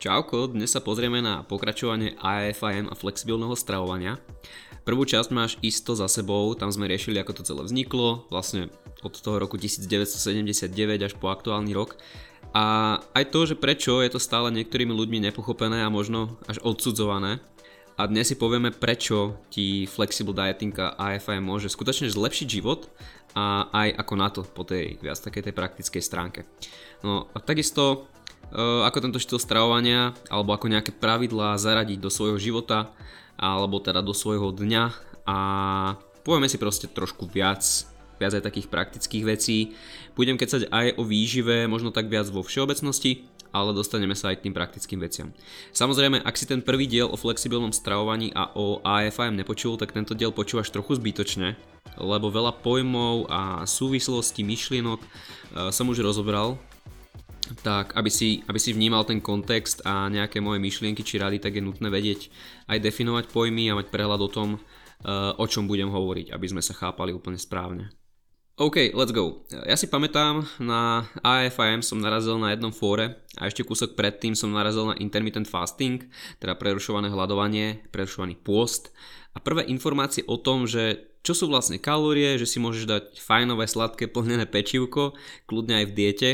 Čauko, dnes sa pozrieme na pokračovanie AFIM a flexibilného stravovania. Prvú časť máš isto za sebou, tam sme riešili ako to celé vzniklo, vlastne od toho roku 1979 až po aktuálny rok. A aj to, že prečo je to stále niektorými ľuďmi nepochopené a možno až odsudzované. A dnes si povieme, prečo ti flexible dieting a AFIM môže skutočne zlepšiť život a aj ako na to po tej viac takej tej praktickej stránke. No a takisto ako tento štýl stravovania alebo ako nejaké pravidlá zaradiť do svojho života alebo teda do svojho dňa a povieme si proste trošku viac viac aj takých praktických vecí. Budem kecať aj o výžive, možno tak viac vo všeobecnosti, ale dostaneme sa aj k tým praktickým veciam. Samozrejme, ak si ten prvý diel o flexibilnom stravovaní a o AFIM nepočul, tak tento diel počúvaš trochu zbytočne, lebo veľa pojmov a súvislostí, myšlienok eh, som už rozobral tak aby si, aby si vnímal ten kontext a nejaké moje myšlienky či rady, tak je nutné vedieť aj definovať pojmy a mať prehľad o tom, uh, o čom budem hovoriť, aby sme sa chápali úplne správne. OK, let's go. Ja si pamätám, na AFIM som narazil na jednom fóre a ešte kúsok predtým som narazil na intermittent fasting, teda prerušované hľadovanie, prerušovaný pôst a prvé informácie o tom, že čo sú vlastne kalórie, že si môžeš dať fajnové, sladké, plnené pečivko, kľudne aj v diete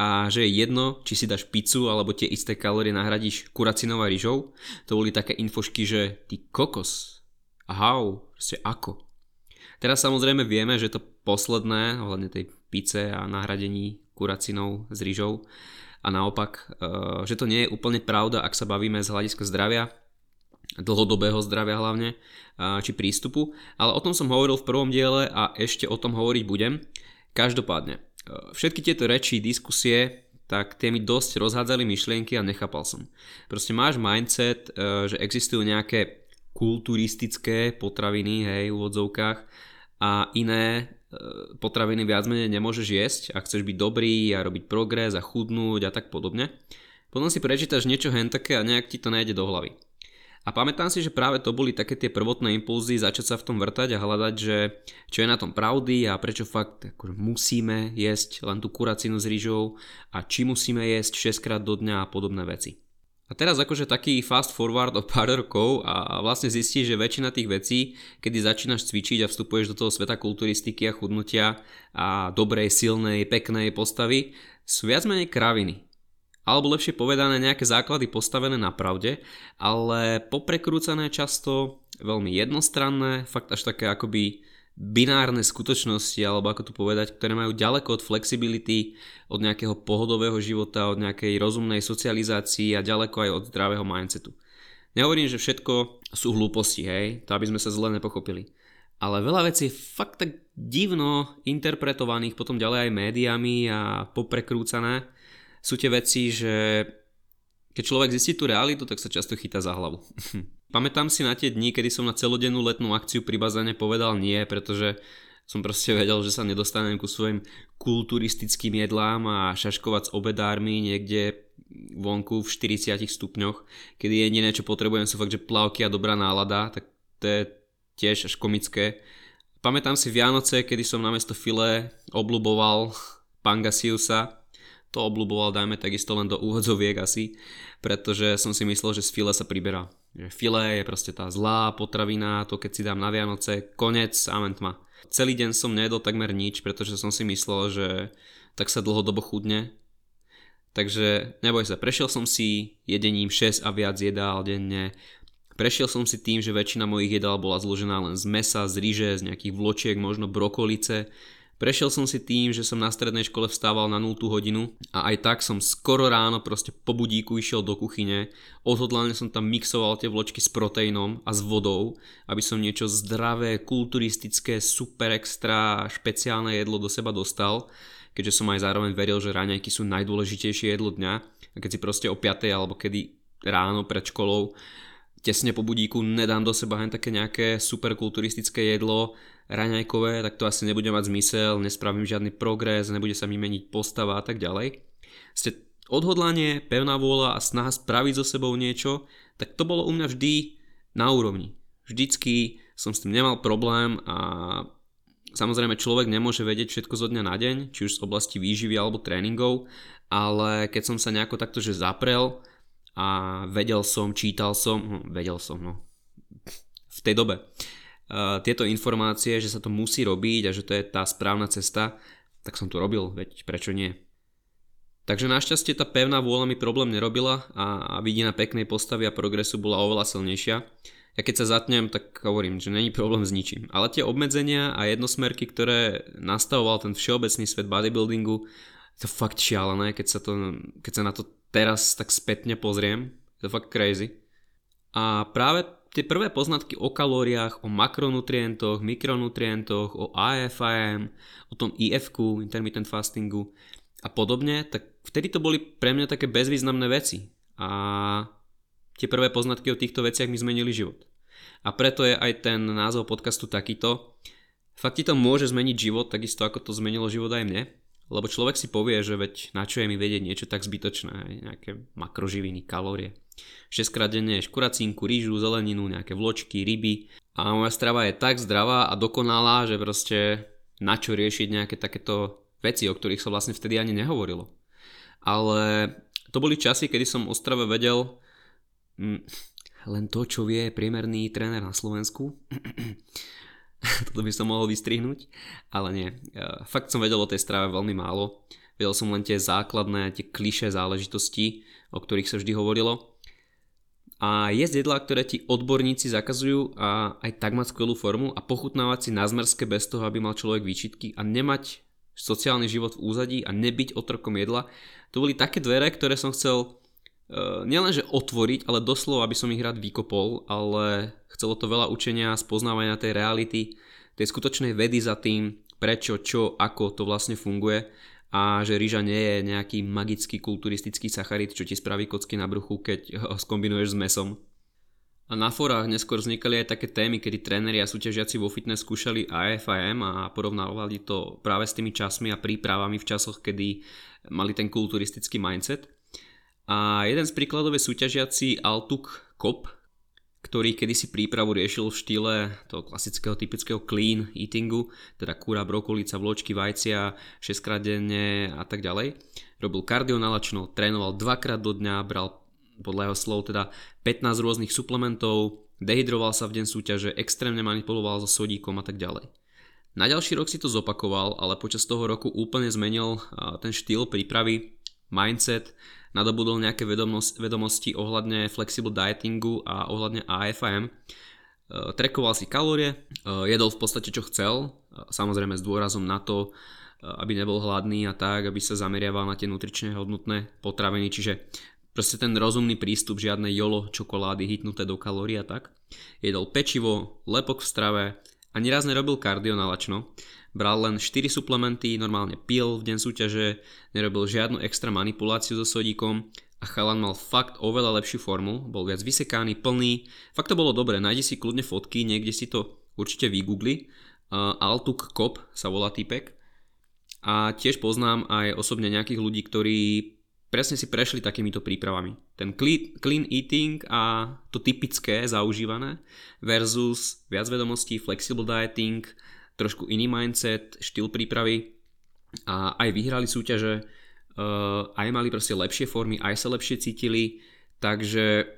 a že je jedno, či si dáš pizzu alebo tie isté kalórie nahradíš kuracinou a rýžou. To boli také infošky, že ty kokos, ahau, proste ako. Teraz samozrejme vieme, že to posledné, ohľadne tej pice a nahradení kuracinou s rýžou a naopak, e, že to nie je úplne pravda, ak sa bavíme z hľadiska zdravia, dlhodobého zdravia hlavne, či prístupu, ale o tom som hovoril v prvom diele a ešte o tom hovoriť budem. Každopádne, všetky tieto reči, diskusie, tak tie mi dosť rozhádzali myšlienky a nechápal som. Proste máš mindset, eh, že existujú nejaké kulturistické potraviny, hej, v úvodzovkách a iné eh, potraviny viac menej nemôžeš jesť, ak chceš byť dobrý a robiť progres a chudnúť a tak podobne. Potom si prečítaš niečo hen také a nejak ti to nejde do hlavy. A pamätám si, že práve to boli také tie prvotné impulzy začať sa v tom vrtať a hľadať, že čo je na tom pravdy a prečo fakt akože musíme jesť len tú kuracinu s rýžou a či musíme jesť 6 krát do dňa a podobné veci. A teraz akože taký fast forward o pár rokov a vlastne zistíš, že väčšina tých vecí, kedy začínaš cvičiť a vstupuješ do toho sveta kulturistiky a chudnutia a dobrej, silnej, peknej postavy, sú viac menej kraviny alebo lepšie povedané nejaké základy postavené na pravde, ale poprekrúcané často, veľmi jednostranné, fakt až také akoby binárne skutočnosti, alebo ako tu povedať, ktoré majú ďaleko od flexibility, od nejakého pohodového života, od nejakej rozumnej socializácii a ďaleko aj od zdravého mindsetu. Nehovorím, že všetko sú hlúposti, hej, to aby sme sa zle nepochopili. Ale veľa vecí je fakt tak divno interpretovaných potom ďalej aj médiami a poprekrúcané, sú tie veci, že keď človek zistí tú realitu, tak sa často chytá za hlavu. Pamätám si na tie dni, kedy som na celodennú letnú akciu pri bazéne povedal nie, pretože som proste vedel, že sa nedostanem ku svojim kulturistickým jedlám a šaškovať s obedármi niekde vonku v 40 stupňoch, kedy jediné, čo potrebujem sú fakt, že plavky a dobrá nálada, tak to je tiež až komické. Pamätám si Vianoce, kedy som namiesto file obluboval pangasiusa, to obľúboval, dajme takisto len do úvodzoviek asi, pretože som si myslel, že z file sa priberá. Že file je proste tá zlá potravina, to keď si dám na Vianoce, konec, amen tma. Celý deň som nejedol takmer nič, pretože som si myslel, že tak sa dlhodobo chudne. Takže neboj sa, prešiel som si jedením 6 a viac jedál denne, Prešiel som si tým, že väčšina mojich jedál bola zložená len z mesa, z ryže, z nejakých vločiek, možno brokolice, Prešiel som si tým, že som na strednej škole vstával na 0 hodinu a aj tak som skoro ráno proste po budíku išiel do kuchyne. Odhodlane som tam mixoval tie vločky s proteínom a s vodou, aby som niečo zdravé, kulturistické, super extra, špeciálne jedlo do seba dostal keďže som aj zároveň veril, že raňajky sú najdôležitejšie jedlo dňa a keď si proste o 5 alebo kedy ráno pred školou tesne po budíku nedám do seba len také nejaké superkulturistické jedlo, raňajkové, tak to asi nebude mať zmysel, nespravím žiadny progres, nebude sa mi meniť postava a tak ďalej. Ste odhodlanie, pevná vôľa a snaha spraviť so sebou niečo, tak to bolo u mňa vždy na úrovni. Vždycky som s tým nemal problém a samozrejme človek nemôže vedieť všetko zo dňa na deň, či už z oblasti výživy alebo tréningov, ale keď som sa nejako takto že zaprel a vedel som, čítal som, no, vedel som, no, v tej dobe uh, tieto informácie, že sa to musí robiť a že to je tá správna cesta, tak som to robil, veď prečo nie. Takže našťastie tá pevná vôľa mi problém nerobila a, a vidina peknej postavy a progresu bola oveľa silnejšia. Ja keď sa zatnem, tak hovorím, že není problém s ničím. Ale tie obmedzenia a jednosmerky, ktoré nastavoval ten všeobecný svet bodybuildingu, to fakt šialené, keď sa, to, keď sa na to teraz tak spätne pozriem. Je to fakt crazy. A práve tie prvé poznatky o kalóriách, o makronutrientoch, mikronutrientoch, o AFIM, o tom IF, intermittent fastingu a podobne, tak vtedy to boli pre mňa také bezvýznamné veci. A tie prvé poznatky o týchto veciach mi zmenili život. A preto je aj ten názov podcastu takýto. Fakt ti to môže zmeniť život, takisto ako to zmenilo život aj mne. Lebo človek si povie, že veď na čo je mi vedieť niečo tak zbytočné, nejaké makroživiny, kalórie. 6 krát denne ješ kuracínku, rýžu, zeleninu, nejaké vločky, ryby a moja strava je tak zdravá a dokonalá, že proste na čo riešiť nejaké takéto veci, o ktorých sa vlastne vtedy ani nehovorilo. Ale to boli časy, kedy som o strave vedel mm, len to, čo vie priemerný tréner na Slovensku. Toto by som mohol vystrihnúť, ale nie. Fakt som vedel o tej strave veľmi málo. Vedel som len tie základné, tie klišé záležitosti, o ktorých sa vždy hovorilo. A jesť jedlá, ktoré ti odborníci zakazujú a aj tak mať skvelú formu a pochutnávať si na zmerské bez toho, aby mal človek výčitky a nemať sociálny život v úzadí a nebyť otrokom jedla. To boli také dvere, ktoré som chcel nielenže otvoriť, ale doslova, aby som ich rád vykopol, ale chcelo to veľa učenia, spoznávania tej reality, tej skutočnej vedy za tým, prečo, čo, ako to vlastne funguje a že rýža nie je nejaký magický kulturistický sacharid, čo ti spraví kocky na bruchu, keď ho skombinuješ s mesom. A na forách neskôr vznikali aj také témy, kedy tréneri a súťažiaci vo fitness skúšali AFIM a porovnávali to práve s tými časmi a prípravami v časoch, kedy mali ten kulturistický mindset. A jeden z príkladov je súťažiaci Altuk Kop, ktorý kedysi prípravu riešil v štýle toho klasického typického clean eatingu, teda kúra, brokolica, vločky, vajcia, 6 krát denne a tak ďalej. Robil kardionalačno, trénoval dvakrát do dňa, bral podľa jeho slov teda 15 rôznych suplementov, dehydroval sa v deň súťaže, extrémne manipuloval so sodíkom a tak ďalej. Na ďalší rok si to zopakoval, ale počas toho roku úplne zmenil ten štýl prípravy, mindset, nadobudol nejaké vedomosti ohľadne flexible dietingu a ohľadne AFM. E, trekoval si kalórie, e, jedol v podstate čo chcel, e, samozrejme s dôrazom na to, aby nebol hladný a tak, aby sa zameriaval na tie nutrične hodnotné potraviny, čiže proste ten rozumný prístup, žiadne jolo, čokolády hitnuté do kalórií a tak. Jedol pečivo, lepok v strave, ani raz nerobil kardio nalačno, bral len 4 suplementy, normálne pil v deň súťaže, nerobil žiadnu extra manipuláciu so sodíkom a chalan mal fakt oveľa lepšiu formu, bol viac vysekaný, plný, fakt to bolo dobré, nájdi si kľudne fotky, niekde si to určite vygoogli, uh, Altuk Kop sa volá typek a tiež poznám aj osobne nejakých ľudí, ktorí presne si prešli takýmito prípravami. Ten clean, eating a to typické zaužívané versus viac vedomostí, flexible dieting, trošku iný mindset, štýl prípravy a aj vyhrali súťaže, uh, aj mali proste lepšie formy, aj sa lepšie cítili, takže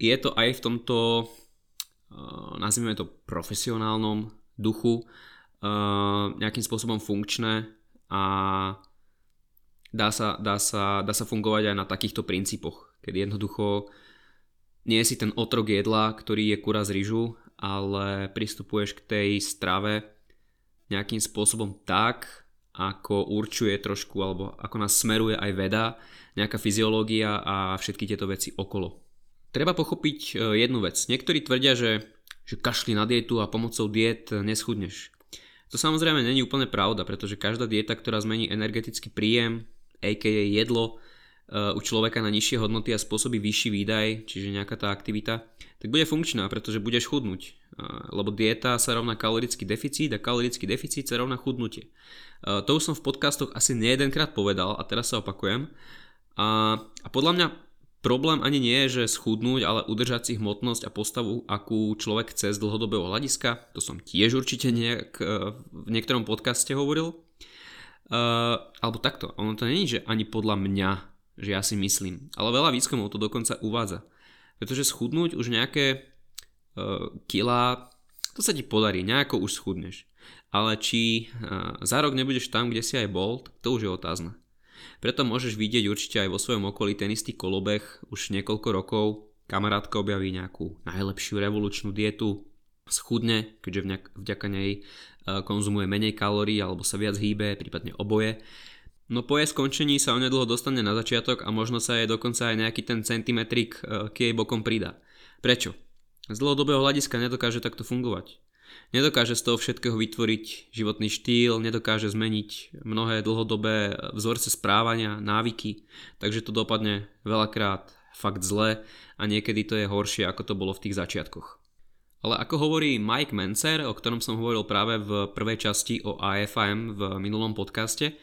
je to aj v tomto, uh, nazvime to profesionálnom duchu, uh, nejakým spôsobom funkčné a dá sa, dá, sa, dá sa fungovať aj na takýchto princípoch, kedy jednoducho nie si ten otrok jedla, ktorý je kura z rýžu, ale pristupuješ k tej strave nejakým spôsobom tak, ako určuje trošku, alebo ako nás smeruje aj veda, nejaká fyziológia a všetky tieto veci okolo. Treba pochopiť e, jednu vec. Niektorí tvrdia, že, že kašli na dietu a pomocou diet neschudneš. To samozrejme není úplne pravda, pretože každá dieta, ktorá zmení energetický príjem, a.k.a. jedlo u človeka na nižšie hodnoty a spôsobí vyšší výdaj, čiže nejaká tá aktivita, tak bude funkčná, pretože budeš chudnúť. Uh, lebo dieta sa rovná kalorický deficit a kalorický deficit sa rovná chudnutie. Uh, to už som v podcastoch asi nejedenkrát povedal a teraz sa opakujem. A, a podľa mňa problém ani nie je, že schudnúť, ale udržať si hmotnosť a postavu, akú človek chce z dlhodobého hľadiska. To som tiež určite nejak v niektorom podcaste hovoril. Uh, alebo takto, ono to není, že ani podľa mňa, že ja si myslím. Ale veľa výskumov to dokonca uvádza. Pretože schudnúť už nejaké uh, kilá, to sa ti podarí, nejako už schudneš. Ale či uh, za rok nebudeš tam, kde si aj bol, to už je otázne. Preto môžeš vidieť určite aj vo svojom okolí ten istý kolobeh už niekoľko rokov. Kamarátka objaví nejakú najlepšiu revolučnú dietu, schudne, keďže vďaka nej e, konzumuje menej kalórií alebo sa viac hýbe, prípadne oboje. No po jej skončení sa onedlho dostane na začiatok a možno sa jej dokonca aj nejaký ten centimetrik e, k jej bokom pridá. Prečo? Z dlhodobého hľadiska nedokáže takto fungovať. Nedokáže z toho všetkého vytvoriť životný štýl, nedokáže zmeniť mnohé dlhodobé vzorce správania, návyky, takže to dopadne veľakrát fakt zle a niekedy to je horšie ako to bolo v tých začiatkoch. Ale ako hovorí Mike Mencer, o ktorom som hovoril práve v prvej časti o AFM v minulom podcaste,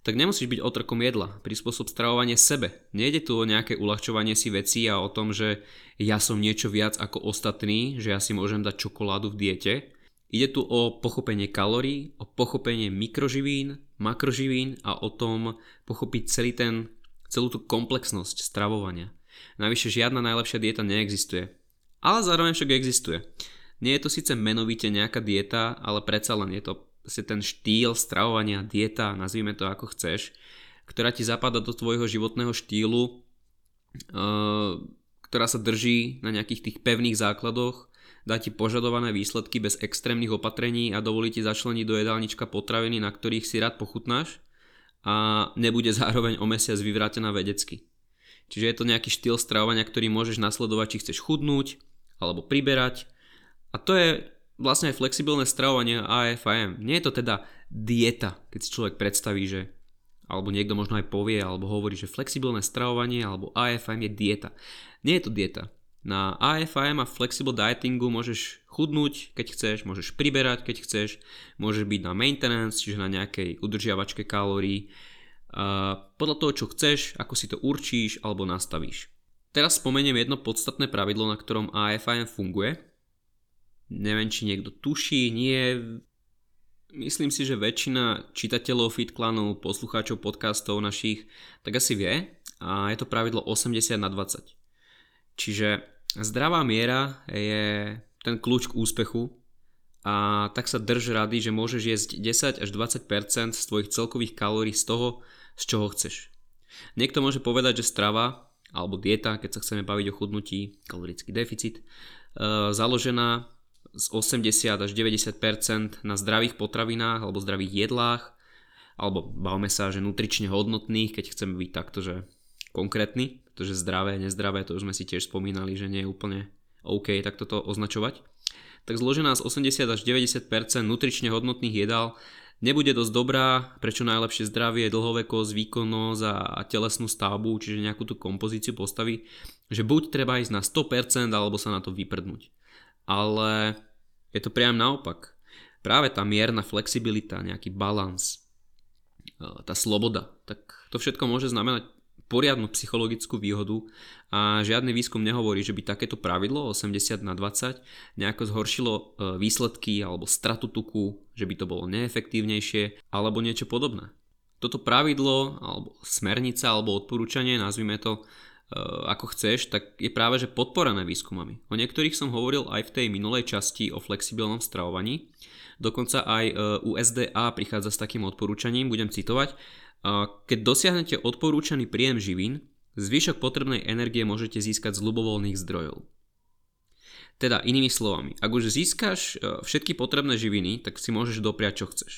tak nemusíš byť otrokom jedla, prispôsob stravovanie sebe. Nejde tu o nejaké uľahčovanie si vecí a o tom, že ja som niečo viac ako ostatní, že ja si môžem dať čokoládu v diete. Ide tu o pochopenie kalórií, o pochopenie mikroživín, makroživín a o tom pochopiť celý ten, celú tú komplexnosť stravovania. Navyše žiadna najlepšia dieta neexistuje ale zároveň však existuje. Nie je to síce menovite nejaká dieta, ale predsa len je to ten štýl stravovania, dieta, nazvime to ako chceš, ktorá ti zapadá do tvojho životného štýlu, eh, ktorá sa drží na nejakých tých pevných základoch, dá ti požadované výsledky bez extrémnych opatrení a dovolí ti začleniť do jedálnička potraviny, na ktorých si rád pochutnáš a nebude zároveň o mesiac vyvrátená vedecky. Čiže je to nejaký štýl stravovania, ktorý môžeš nasledovať, či chceš chudnúť, alebo priberať. A to je vlastne aj flexibilné stravovanie AFIM. Nie je to teda dieta, keď si človek predstaví, že alebo niekto možno aj povie, alebo hovorí, že flexibilné stravovanie alebo AFIM je dieta. Nie je to dieta. Na AFIM a flexible dietingu môžeš chudnúť, keď chceš, môžeš priberať, keď chceš, môžeš byť na maintenance, čiže na nejakej udržiavačke kalórií, podľa toho, čo chceš, ako si to určíš alebo nastavíš. Teraz spomeniem jedno podstatné pravidlo, na ktorom AFIM funguje. Neviem, či niekto tuší, nie. Myslím si, že väčšina čitateľov FitClanu, poslucháčov podcastov našich, tak asi vie. A je to pravidlo 80 na 20. Čiže zdravá miera je ten kľúč k úspechu a tak sa drž rady, že môžeš jesť 10 až 20% z tvojich celkových kalórií z toho, z čoho chceš. Niekto môže povedať, že strava alebo dieta, keď sa chceme baviť o chudnutí, kalorický deficit, e, založená z 80 až 90% na zdravých potravinách alebo zdravých jedlách, alebo bavme sa, že nutrične hodnotných, keď chceme byť takto, že konkrétny, pretože zdravé, nezdravé, to už sme si tiež spomínali, že nie je úplne OK takto to označovať. Tak zložená z 80 až 90% nutrične hodnotných jedál nebude dosť dobrá, prečo najlepšie zdravie, dlhovekosť, výkonnosť a, telesnú stavbu, čiže nejakú tú kompozíciu postavy, že buď treba ísť na 100% alebo sa na to vyprdnúť. Ale je to priam naopak. Práve tá mierna flexibilita, nejaký balans, e, tá sloboda, tak to všetko môže znamenať poriadnu psychologickú výhodu a žiadny výskum nehovorí, že by takéto pravidlo 80 na 20 nejako zhoršilo e, výsledky alebo stratu tuku, že by to bolo neefektívnejšie alebo niečo podobné. Toto pravidlo alebo smernica alebo odporúčanie, nazvime to ako chceš, tak je práve že podporené výskumami. O niektorých som hovoril aj v tej minulej časti o flexibilnom stravovaní. Dokonca aj e, USDA prichádza s takým odporúčaním, budem citovať. Keď dosiahnete odporúčaný príjem živín, zvyšok potrebnej energie môžete získať z ľubovoľných zdrojov. Teda inými slovami, ak už získaš všetky potrebné živiny, tak si môžeš dopriať čo chceš.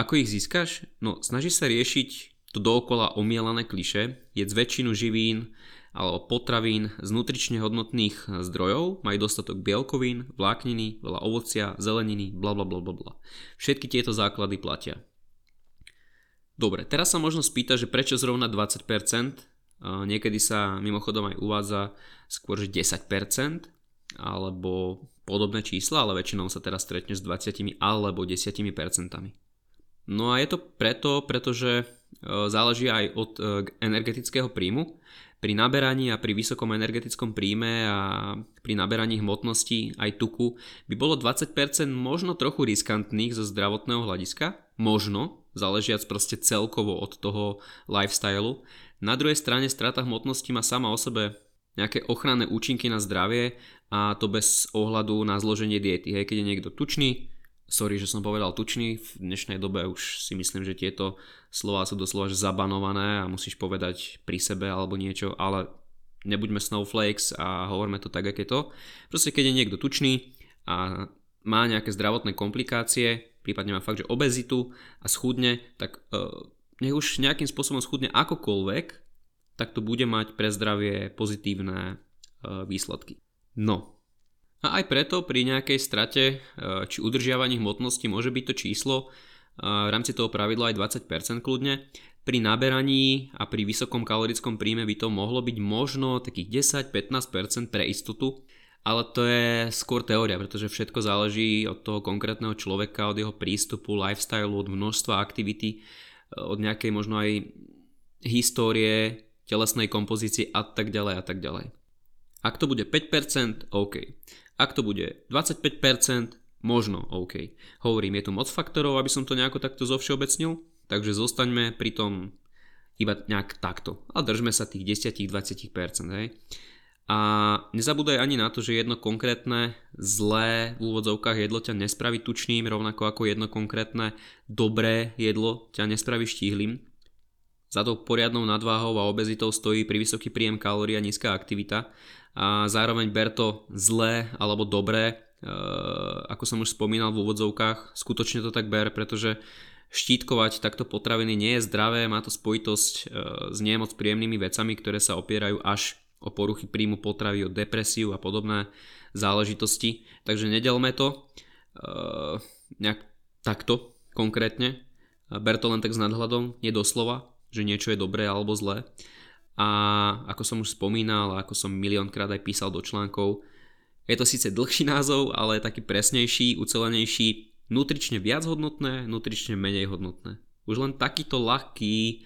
Ako ich získaš? No snaží sa riešiť to dookola omielané kliše, jedz väčšinu živín alebo potravín z nutrične hodnotných zdrojov, majú dostatok bielkovín, vlákniny, veľa ovocia, zeleniny, bla bla bla bla. Všetky tieto základy platia. Dobre, teraz sa možno spýta, že prečo zrovna 20%, niekedy sa mimochodom aj uvádza skôr, že 10%, alebo podobné čísla, ale väčšinou sa teraz stretneš s 20 alebo 10%. No a je to preto, pretože záleží aj od e, energetického príjmu. Pri naberaní a pri vysokom energetickom príjme a pri naberaní hmotnosti aj tuku by bolo 20% možno trochu riskantných zo zdravotného hľadiska. Možno, záležiac proste celkovo od toho lifestylu. Na druhej strane strata hmotnosti má sama o sebe nejaké ochranné účinky na zdravie a to bez ohľadu na zloženie diety. Hej, keď je niekto tučný, sorry, že som povedal tučný, v dnešnej dobe už si myslím, že tieto slova sú doslova zabanované a musíš povedať pri sebe alebo niečo, ale nebuďme snowflakes a hovorme to tak, aké to. Proste keď je niekto tučný a má nejaké zdravotné komplikácie, prípadne má fakt, že obezitu a schudne, tak uh, nech už nejakým spôsobom schudne akokoľvek, tak to bude mať pre zdravie pozitívne e, výsledky. No. A aj preto pri nejakej strate e, či udržiavaní hmotnosti môže byť to číslo e, v rámci toho pravidla aj 20% kľudne. Pri naberaní a pri vysokom kalorickom príjme by to mohlo byť možno takých 10-15% pre istotu, ale to je skôr teória, pretože všetko záleží od toho konkrétneho človeka, od jeho prístupu, lifestyle, od množstva aktivity, od nejakej možno aj histórie telesnej kompozícii a tak ďalej a tak ďalej. Ak to bude 5%, OK. Ak to bude 25%, možno OK. Hovorím, je tu moc faktorov, aby som to nejako takto zovšeobecnil, takže zostaňme pri tom iba nejak takto. A držme sa tých 10-20%. Hej. A nezabúdaj ani na to, že jedno konkrétne zlé v úvodzovkách jedlo ťa nespraví tučným, rovnako ako jedno konkrétne dobré jedlo ťa nespraví štíhlým. Za tou poriadnou nadváhou a obezitou stojí pri vysoký príjem kalórií a nízka aktivita. A zároveň ber to zlé alebo dobré, e, ako som už spomínal v úvodzovkách, skutočne to tak ber, pretože štítkovať takto potraviny nie je zdravé, má to spojitosť e, s nemoc príjemnými vecami, ktoré sa opierajú až o poruchy príjmu potravy, o depresiu a podobné záležitosti. Takže nedelme to e, nejak takto konkrétne, ber to len tak s nadhľadom, nie doslova, že niečo je dobré alebo zlé. A ako som už spomínal a ako som miliónkrát aj písal do článkov, je to síce dlhší názov, ale taký presnejší, ucelenejší, nutrične viac hodnotné, nutrične menej hodnotné. Už len takýto ľahký,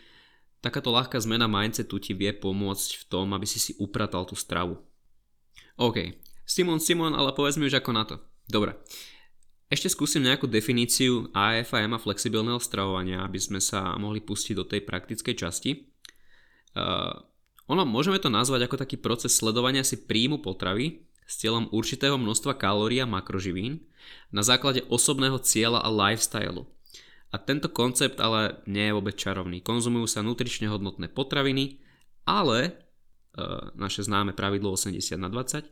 takáto ľahká zmena mindsetu ti vie pomôcť v tom, aby si si upratal tú stravu. OK, Simon Simon, ale povedz mi už ako na to. Dobre, ešte skúsim nejakú definíciu AFM a flexibilného stravovania, aby sme sa mohli pustiť do tej praktickej časti. Uh, ono, môžeme to nazvať ako taký proces sledovania si príjmu potravy s cieľom určitého množstva kalórií a makroživín na základe osobného cieľa a lifestylu. A tento koncept ale nie je vôbec čarovný. Konzumujú sa nutrične hodnotné potraviny, ale uh, naše známe pravidlo 80 na 20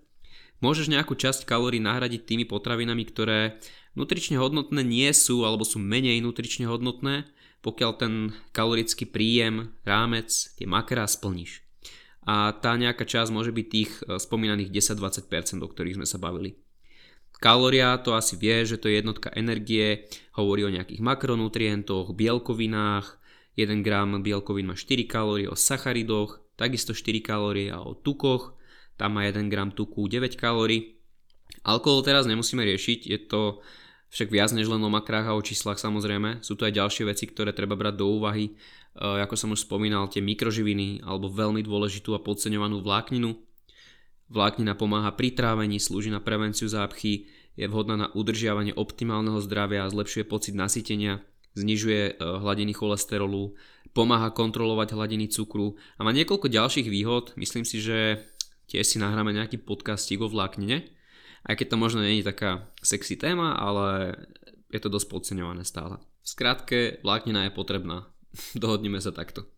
môžeš nejakú časť kalórií nahradiť tými potravinami, ktoré nutrične hodnotné nie sú alebo sú menej nutrične hodnotné, pokiaľ ten kalorický príjem, rámec, tie makrá splníš. A tá nejaká časť môže byť tých e, spomínaných 10-20%, o ktorých sme sa bavili. Kalória to asi vie, že to je jednotka energie, hovorí o nejakých makronutrientoch, bielkovinách, 1 gram bielkovín má 4 kalórie, o sacharidoch, takisto 4 kalórie a o tukoch, tam má 1 gram tuku 9 kalórií. Alkohol teraz nemusíme riešiť, je to však viac než len o makrách a o číslach samozrejme. Sú tu aj ďalšie veci, ktoré treba brať do úvahy, e, ako som už spomínal, tie mikroživiny alebo veľmi dôležitú a podceňovanú vlákninu. Vláknina pomáha pri trávení, slúži na prevenciu zápchy, je vhodná na udržiavanie optimálneho zdravia zlepšuje pocit nasytenia, znižuje e, hladiny cholesterolu, pomáha kontrolovať hladiny cukru a má niekoľko ďalších výhod. Myslím si, že tiež si nahráme nejaký podcastík o vláknine, aj keď to možno nie je taká sexy téma, ale je to dosť podceňované stále. V skratke, vláknina je potrebná. Dohodneme sa takto.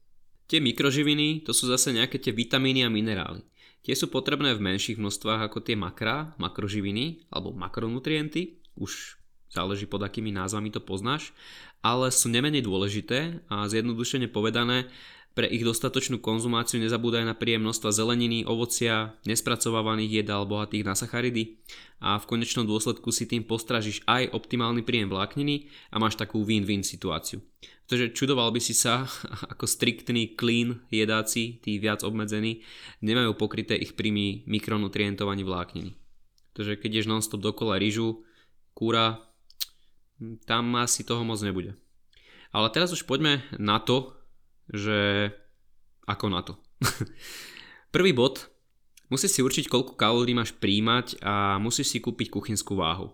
Tie mikroživiny, to sú zase nejaké tie vitamíny a minerály. Tie sú potrebné v menších množstvách ako tie makrá, makroživiny alebo makronutrienty, už záleží pod akými názvami to poznáš, ale sú nemenej dôležité a zjednodušene povedané pre ich dostatočnú konzumáciu nezabúdaj na príjem množstva zeleniny, ovocia, nespracovávaných jedál bohatých na sacharidy a v konečnom dôsledku si tým postražíš aj optimálny príjem vlákniny a máš takú win-win situáciu. Pretože čudoval by si sa, ako striktní clean jedáci, tí viac obmedzení, nemajú pokryté ich príjmy mikronutrientov ani vlákniny. Pretože keď ješ non-stop dokola rýžu, kúra, tam asi toho moc nebude. Ale teraz už poďme na to, že ako na to. Prvý bod, musíš si určiť, koľko kalórií máš príjmať a musíš si kúpiť kuchynskú váhu.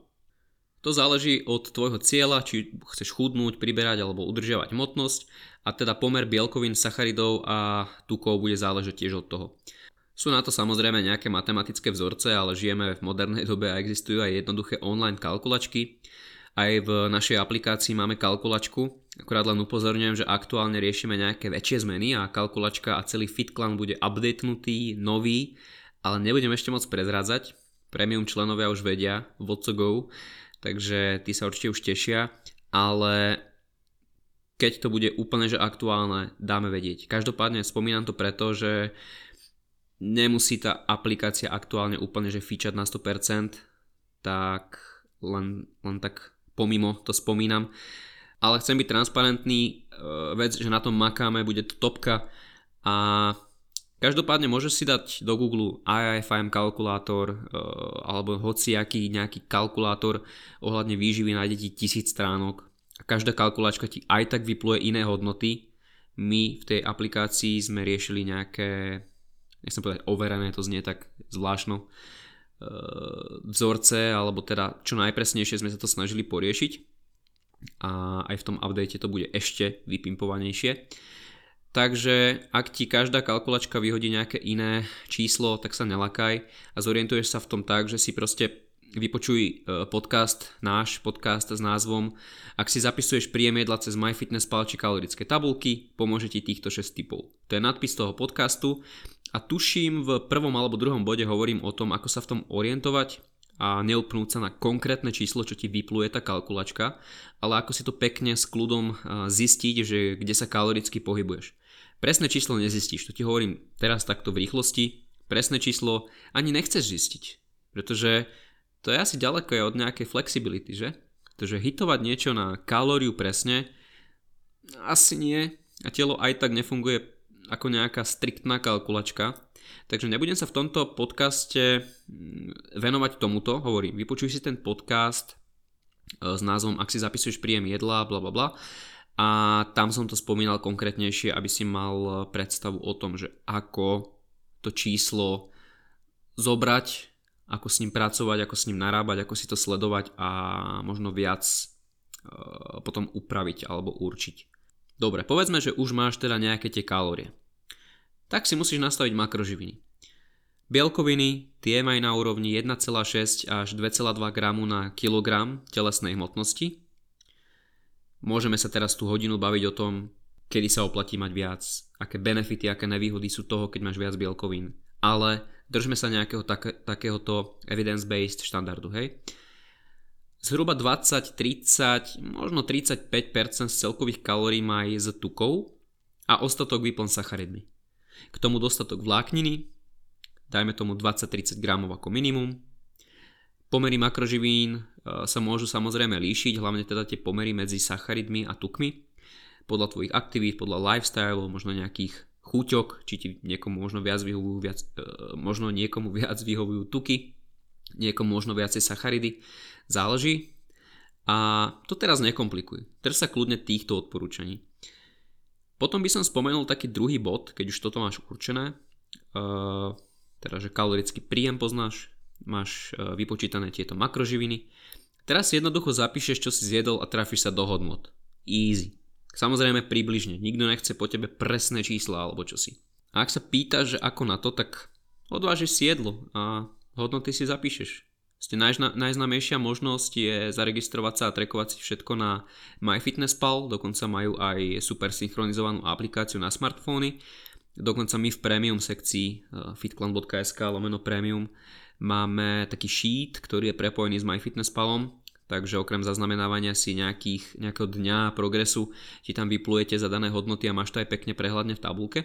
To záleží od tvojho cieľa, či chceš chudnúť, priberať alebo udržiavať hmotnosť a teda pomer bielkovín, sacharidov a tukov bude záležať tiež od toho. Sú na to samozrejme nejaké matematické vzorce, ale žijeme v modernej dobe a existujú aj jednoduché online kalkulačky. Aj v našej aplikácii máme kalkulačku, akurát len upozorňujem, že aktuálne riešime nejaké väčšie zmeny a kalkulačka a celý FitClan bude updatenutý, nový, ale nebudem ešte moc prezrádzať. Premium členovia už vedia, Go, takže tí sa určite už tešia, ale keď to bude úplne že aktuálne, dáme vedieť. Každopádne spomínam to preto, že nemusí tá aplikácia aktuálne úplne že fičať na 100%, tak len, len tak pomimo to spomínam. Ale chcem byť transparentný, e, vec, že na tom makáme, bude to topka. A Každopádne môžeš si dať do Google IIFM kalkulátor e, alebo hociaký nejaký kalkulátor ohľadne výživy nájde ti tisíc stránok. A každá kalkulačka ti aj tak vypluje iné hodnoty. My v tej aplikácii sme riešili nejaké, nechcem povedať overené, to znie tak zvláštno, e, vzorce, alebo teda čo najpresnejšie sme sa to snažili poriešiť a aj v tom update to bude ešte vypimpovanejšie. Takže ak ti každá kalkulačka vyhodí nejaké iné číslo, tak sa nelakaj a zorientuješ sa v tom tak, že si proste vypočuj e, podcast, náš podcast s názvom Ak si zapisuješ príjem jedla cez MyFitnessPal či kalorické tabulky, pomôže ti týchto 6 typov. To je nadpis toho podcastu a tuším v prvom alebo druhom bode hovorím o tom, ako sa v tom orientovať a neupnúť sa na konkrétne číslo, čo ti vypluje tá kalkulačka, ale ako si to pekne s kľudom zistiť, že kde sa kaloricky pohybuješ. Presné číslo nezistíš, to ti hovorím teraz takto v rýchlosti. Presné číslo ani nechceš zistiť, pretože to je asi ďaleko je od nejakej flexibility, že? Pretože hitovať niečo na kalóriu presne, asi nie. A telo aj tak nefunguje ako nejaká striktná kalkulačka. Takže nebudem sa v tomto podcaste mm, venovať tomuto, hovorím, vypočuj si ten podcast e, s názvom Ak si zapisuješ príjem jedla, bla bla bla a tam som to spomínal konkrétnejšie, aby si mal predstavu o tom, že ako to číslo zobrať, ako s ním pracovať, ako s ním narábať, ako si to sledovať a možno viac e, potom upraviť alebo určiť. Dobre, povedzme, že už máš teda nejaké tie kalórie. Tak si musíš nastaviť makroživiny. Bielkoviny tie majú na úrovni 1,6 až 2,2 g na kilogram telesnej hmotnosti, Môžeme sa teraz tú hodinu baviť o tom, kedy sa oplatí mať viac, aké benefity, aké nevýhody sú toho, keď máš viac bielkovín. Ale držme sa nejakého tak, takéhoto evidence-based štandardu, hej? Zhruba 20, 30, možno 35% z celkových kalórií má z tukov a ostatok vyplň sacharidmi. K tomu dostatok vlákniny, dajme tomu 20-30 gramov ako minimum, Pomery makroživín e, sa môžu samozrejme líšiť, hlavne teda tie pomery medzi sacharidmi a tukmi. Podľa tvojich aktivít, podľa lifestyle, možno nejakých chúťok, či ti niekomu možno viac vyhovujú, viac, e, možno niekomu viac vyhovujú tuky, niekomu možno viacej sacharidy. Záleží. A to teraz nekomplikuj. Teraz sa kľudne týchto odporúčaní. Potom by som spomenul taký druhý bod, keď už toto máš určené. Uh, teda, že kalorický príjem poznáš, máš e, vypočítané tieto makroživiny. Teraz si jednoducho zapíšeš, čo si zjedol a trafíš sa do hodnot. Easy. Samozrejme približne, nikto nechce po tebe presné čísla alebo čo si. A ak sa pýtaš, že ako na to, tak odvážiš si jedlo a hodnoty si zapíšeš. Ste najzna- najznamejšia možnosť je zaregistrovať sa a trekovať si všetko na MyFitnessPal, dokonca majú aj super synchronizovanú aplikáciu na smartfóny. Dokonca my v premium sekcii e, fitclan.sk lomeno premium Máme taký sheet, ktorý je prepojený s MyFitnessPalom, takže okrem zaznamenávania si nejakých, nejakého dňa progresu ti tam vyplujete za dané hodnoty a máš to aj pekne prehľadne v tabulke.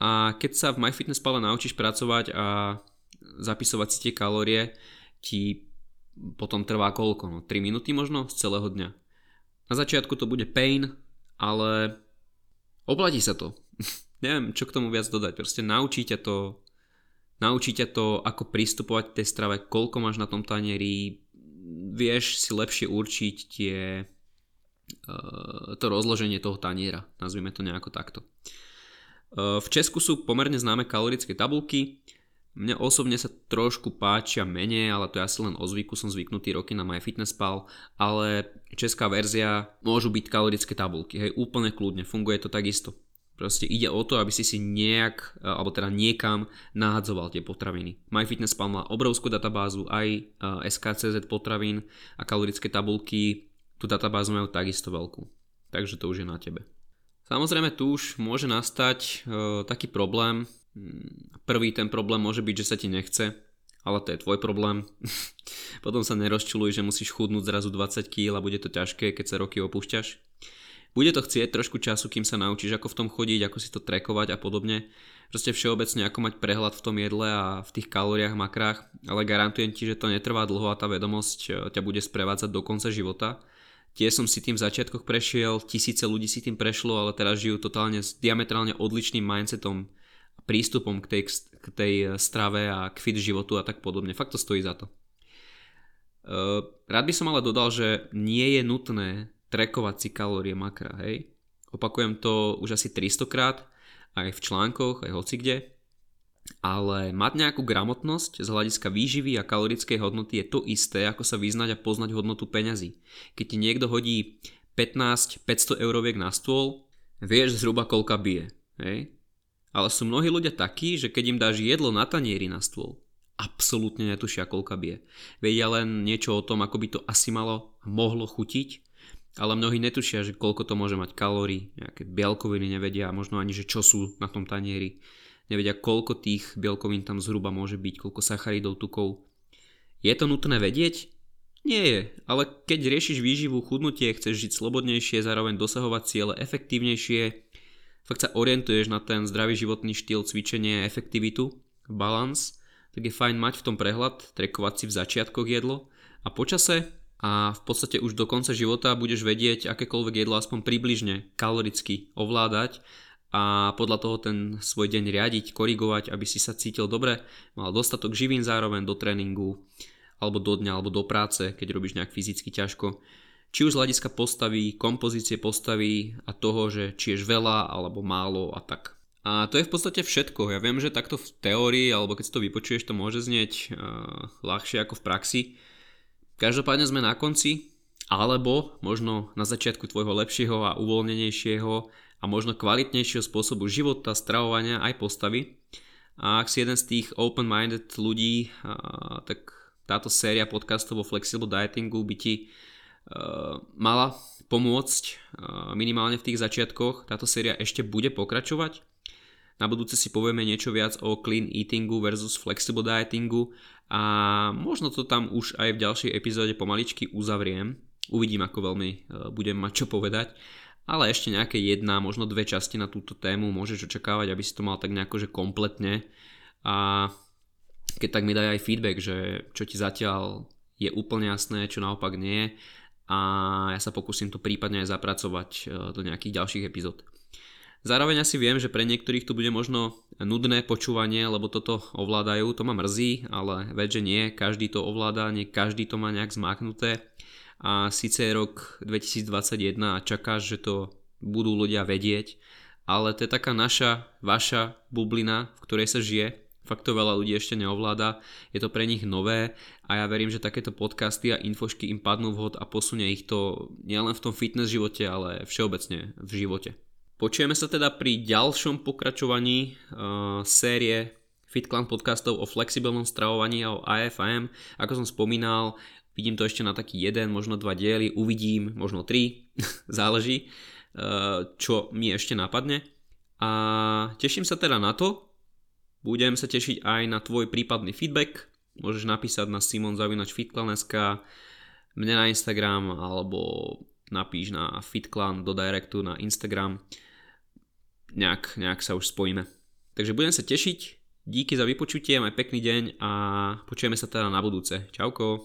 A keď sa v MyFitnessPale naučíš pracovať a zapisovať si tie kalórie, ti potom trvá koľko? No 3 minúty možno z celého dňa. Na začiatku to bude pain, ale oplatí sa to. Neviem, čo k tomu viac dodať. Proste naučí ťa to Naučí ťa to, ako pristupovať k tej strave, koľko máš na tom tanieri, vieš si lepšie určiť tie, eh, to rozloženie toho taniera, nazvime to nejako takto. Eh, v Česku sú pomerne známe kalorické tabulky, Mne osobne sa trošku páčia menej, ale to je asi len o zvyku, som zvyknutý roky na MyFitnessPal, ale česká verzia môžu byť kalorické tabulky, hej, úplne kľudne, funguje to takisto. Proste ide o to, aby si si nejak, alebo teda niekam nahadzoval tie potraviny. MyFitnessPal má obrovskú databázu, aj e, SKCZ potravín a kalorické tabulky, tú databázu majú takisto veľkú. Takže to už je na tebe. Samozrejme tu už môže nastať e, taký problém. Mm, prvý ten problém môže byť, že sa ti nechce, ale to je tvoj problém. Potom sa nerozčuluj, že musíš chudnúť zrazu 20 kg a bude to ťažké, keď sa roky opúšťaš. Bude to chcieť trošku času, kým sa naučíš, ako v tom chodiť, ako si to trekovať a podobne. Proste všeobecne, ako mať prehľad v tom jedle a v tých kalóriách, makrách, ale garantujem ti, že to netrvá dlho a tá vedomosť e, ťa bude sprevádzať do konca života Tie som si tým v začiatkoch prešiel, tisíce ľudí si tým prešlo, ale teraz žijú totálne s diametrálne odlišným mindsetom, prístupom k tej, k tej e, strave a k fit životu a tak podobne. Fakt to stojí za to. Uh, rád by som ale dodal, že nie je nutné trekovať si kalórie makra, hej. Opakujem to už asi 300 krát, aj v článkoch, aj hoci ale mať nejakú gramotnosť z hľadiska výživy a kalorickej hodnoty je to isté, ako sa vyznať a poznať hodnotu peňazí. Keď ti niekto hodí 15 500 euroviek na stôl, vieš zhruba koľka bije. Hej? Ale sú mnohí ľudia takí, že keď im dáš jedlo na tanieri na stôl, absolútne netušia koľka bije. Vedia len niečo o tom, ako by to asi malo a mohlo chutiť, ale mnohí netušia, že koľko to môže mať kalórií, nejaké bielkoviny nevedia, možno ani, že čo sú na tom tanieri nevedia koľko tých bielkovín tam zhruba môže byť, koľko sacharidov, tukov. Je to nutné vedieť? Nie je, ale keď riešiš výživu, chudnutie, chceš žiť slobodnejšie, zároveň dosahovať ciele efektívnejšie, fakt sa orientuješ na ten zdravý životný štýl, cvičenie, efektivitu, balans, tak je fajn mať v tom prehľad, trekovať si v začiatkoch jedlo a počase a v podstate už do konca života budeš vedieť akékoľvek jedlo aspoň približne kaloricky ovládať a podľa toho ten svoj deň riadiť, korigovať, aby si sa cítil dobre, mal dostatok živín zároveň do tréningu, alebo do dňa, alebo do práce, keď robíš nejak fyzicky ťažko. Či už z hľadiska postavy, kompozície postavy a toho, že či ješ veľa alebo málo a tak. A to je v podstate všetko. Ja viem, že takto v teórii, alebo keď si to vypočuješ, to môže znieť uh, ľahšie ako v praxi. Každopádne sme na konci, alebo možno na začiatku tvojho lepšieho a uvoľnenejšieho a možno kvalitnejšieho spôsobu života, stravovania aj postavy. A ak si jeden z tých open-minded ľudí, tak táto séria podcastov o flexible dietingu by ti mala pomôcť minimálne v tých začiatkoch. Táto séria ešte bude pokračovať. Na budúce si povieme niečo viac o clean eatingu versus flexible dietingu a možno to tam už aj v ďalšej epizóde pomaličky uzavriem. Uvidím, ako veľmi budem mať čo povedať ale ešte nejaké jedna, možno dve časti na túto tému môžeš očakávať, aby si to mal tak nejako že kompletne a keď tak mi daj aj feedback, že čo ti zatiaľ je úplne jasné, čo naopak nie a ja sa pokúsim to prípadne aj zapracovať e, do nejakých ďalších epizód. Zároveň asi viem, že pre niektorých to bude možno nudné počúvanie, lebo toto ovládajú, to ma mrzí, ale veď, že nie, každý to ovláda, nie každý to má nejak zmáknuté a síce je rok 2021 a čakáš, že to budú ľudia vedieť, ale to je taká naša, vaša bublina, v ktorej sa žije. Fakt to veľa ľudí ešte neovláda, je to pre nich nové a ja verím, že takéto podcasty a infošky im padnú vhod a posunie ich to nielen v tom fitness živote, ale všeobecne v živote. Počujeme sa teda pri ďalšom pokračovaní uh, série FitClan podcastov o flexibilnom stravovaní a o AFM. Ako som spomínal, Vidím to ešte na taký jeden, možno dva diely, uvidím, možno tri, záleží, eh, čo mi ešte napadne. A teším sa teda na to, budem sa tešiť aj na tvoj prípadný feedback, môžeš napísať na simonzavinačfitclan.sk, mne na Instagram alebo napíš na fitclan do directu na Instagram, nejak, nejak sa už spojíme. Takže budem sa tešiť, díky za vypočutie, maj pekný deň a počujeme sa teda na budúce. Čauko.